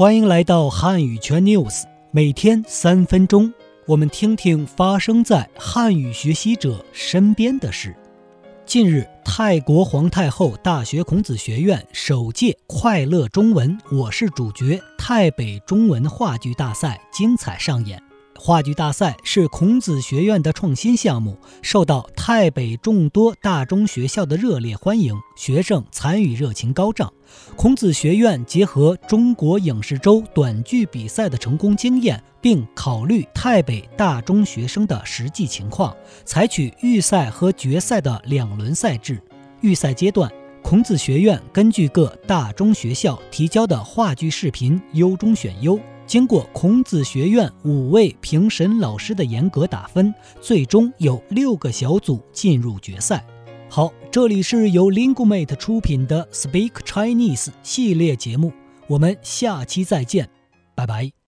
欢迎来到汉语圈 news，每天三分钟，我们听听发生在汉语学习者身边的事。近日，泰国皇太后大学孔子学院首届“快乐中文，我是主角”泰北中文话剧大赛精彩上演。话剧大赛是孔子学院的创新项目，受到泰北众多大中学校的热烈欢迎，学生参与热情高涨。孔子学院结合中国影视周短剧比赛的成功经验，并考虑泰北大中学生的实际情况，采取预赛和决赛的两轮赛制。预赛阶段，孔子学院根据各大中学校提交的话剧视频优中选优。经过孔子学院五位评审老师的严格打分，最终有六个小组进入决赛。好，这里是由 Lingumate 出品的 Speak Chinese 系列节目，我们下期再见，拜拜。